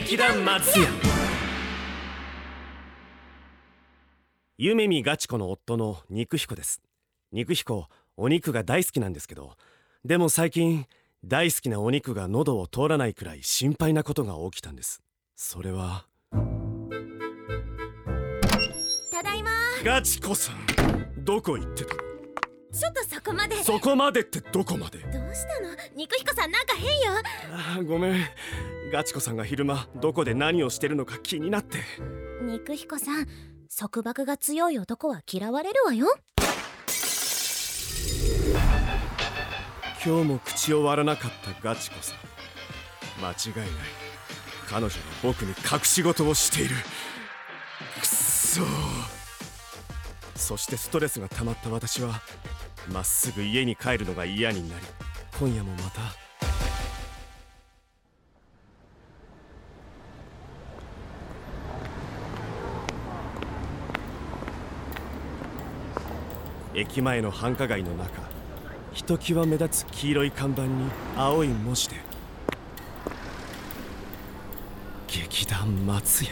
劇団松屋。夢見ガチ子の夫の肉彦です。肉彦お肉が大好きなんですけどでも最近大好きなお肉が喉を通らないくらい心配なことが起きたんです。それは？ただいま。ガチ子さんどこ行ってたの？ちょっとそこまで。そこまでってどこまで？どうしたの？肉彦さんなんか変よ。あーごめんガチ子さんが昼間どこで何をしてるのか気になって。肉彦さん束縛が強い男は嫌われるわよ。今日も口を割らなかったガチ子さん。間違いない。彼女が僕に隠し事をしている。くっそー。そしてストレスが溜まった私はまっすぐ家に帰るのが嫌になり今夜もまた駅前の繁華街の中ひときわ目立つ黄色い看板に青い文字で劇団松屋。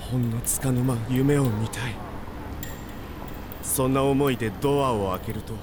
ほんのつかの間夢を見たい。そんな思いでドアを開けると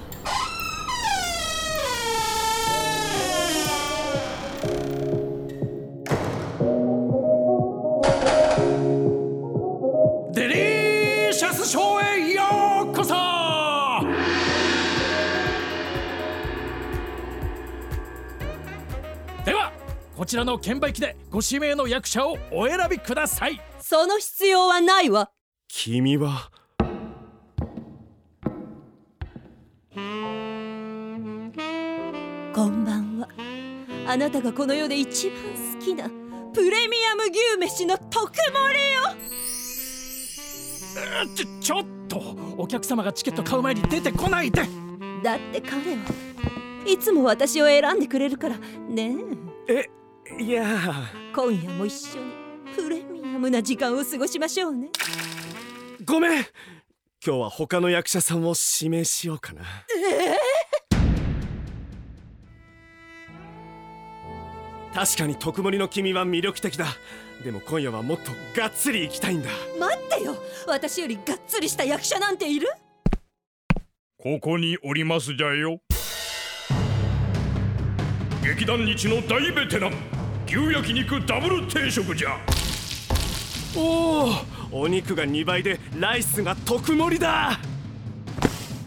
こちらの券売機でご指名の役者をお選びください。その必要はないわ。君は。こんばんは。あなたがこの世で一番好きなプレミアム牛飯の特盛うちょちょっとお客様がチケット買う前に出てこないで。だって彼はいつも私を選んでくれるからね。ええいや。今夜も一緒にプレミアムな時間を過ごしましょうね。ごめん。今日は他の役者さんを指名しようかな。確かに特盛りの君は魅力的だ。でも今夜はもっとがっつり行きたいんだ。待ってよ。私よりがっつりした役者なんている？ここにおりますじゃよ。劇団日の大ベテラン牛焼肉ダブル定食じゃ。おおお肉が2倍でライスが特盛りだ。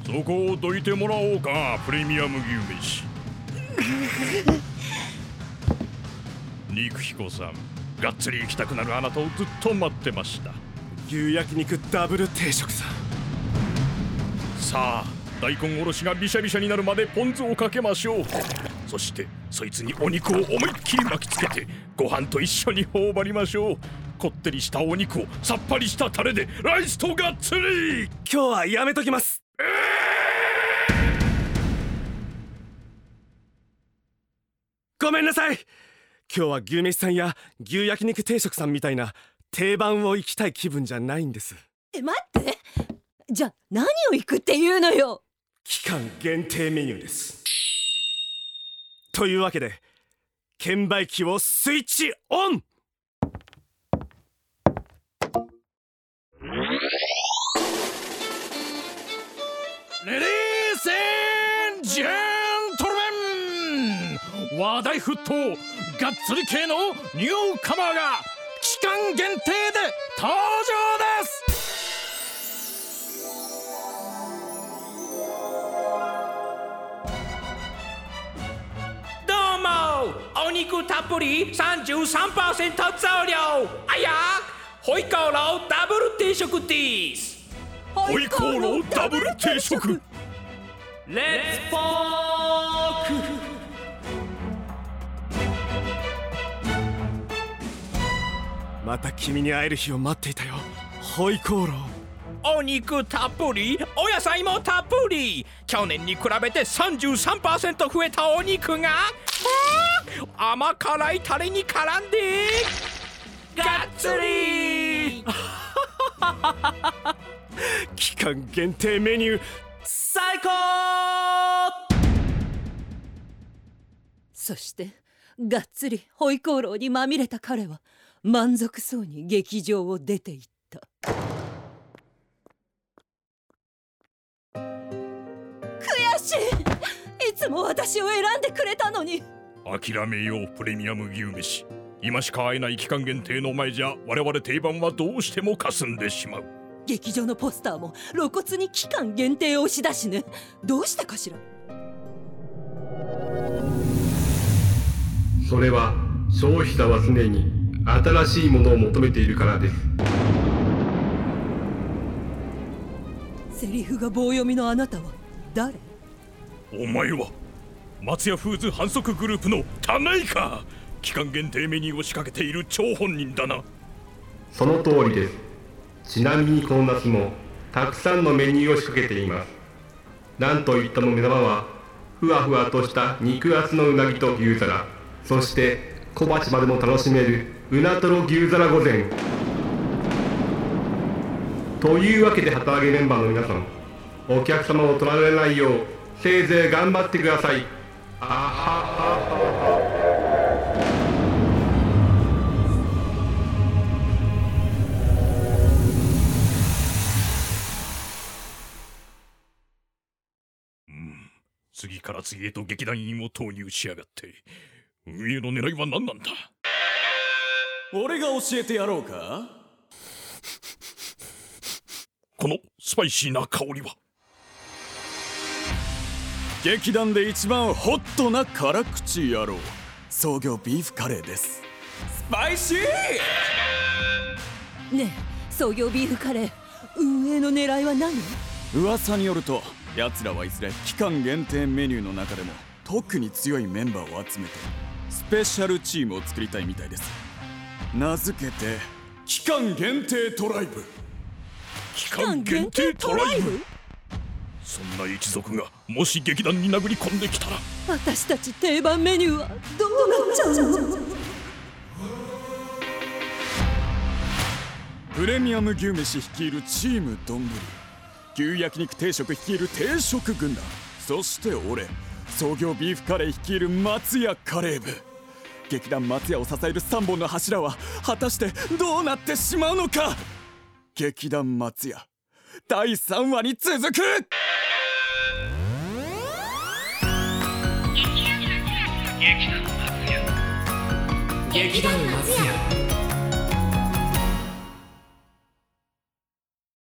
そこをどいてもらおうかプレミアム牛飯。肉彦さんがっつり行きたくなるあなたをずっと待ってました。牛焼肉ダブル定食ささあ大根おろしがびしゃびしゃになるまでポン酢をかけましょうそしてそいつにお肉を思いっきり巻きつけてご飯と一緒に頬張りましょう。こってりしたお肉をさっぱりしたタレでライスとがっつり!今日はやめときます。ごめんなさい。今日は牛飯さんや牛焼肉定食さんみたいな定番を行きたい気分じゃないんです。え待って。じゃあ何を行くっていうのよ。期間限定メニューですというわけで券売機をスイッチオン!レディースジェントルメン話題沸騰がっつり系のニューカマーが期間限定で登場です!肉たっぷり33%増量。あやホイコーローダブル定食です。ホイコーローダブル定食。レッツポークまた君に会える日を待っていたよ。ホイコーローお肉たっぷり。お野菜もたっぷり。去年に比べて33%増えたお肉が甘辛いタレに絡んでがっつり。期間限定メニュー。最高。そしてがっつりホイコーローにまみれた彼は満足そうに劇場を出て行ったしい。いつも私を選んでくれたのに。諦めようプレミアム牛飯。今しか会えない期間限定の前じゃ我々定番はどうしても霞んでしまう。劇場のポスターも露骨に期間限定押し出しね。どうしてかしら。それは消費者は常に新しいものを求めているからです。セリフが棒読みのあなたは誰？お前は松屋フーズ反則グループのタナイか？期間限定メニューを仕掛けている張本人だな。その通りです。ちなみにこの夏もたくさんのメニューを仕掛けています。なんといっても目玉はふわふわとした肉厚のうなぎと牛皿。そして小鉢までも楽しめるうなとろ牛皿御膳。というわけで旗揚げメンバーの皆さんお客様を取られないようせいぜい頑張ってください。あはは次から次へと劇団員を投入しやがって。運営の狙いは何なんだ？俺が教えてやろうか？このスパイシーな香りは？劇団で一番ホットな辛口野郎。創業ビーフカレーです。スパイシー！ねえ創業ビーフカレー運営の狙いは何？噂によると奴らはいずれ期間限定メニューの中でも特に強いメンバーを集めてスペシャルチームを作りたいみたいです。名付けて期間限定トライブ。期間限定トライブ？そんな一族がもし劇団に殴り込んできたら。私たち定番メニューはどうなっちゃう？のプレミアム牛飯率いるチームどんぶり牛焼肉定食率いる定食軍団。そして俺創業ビーフカレー率いる松屋カレー部。劇団松屋を支える3本の柱は果たしてどうなってしまうのか。劇団松屋。第3話に続く！劇団松屋。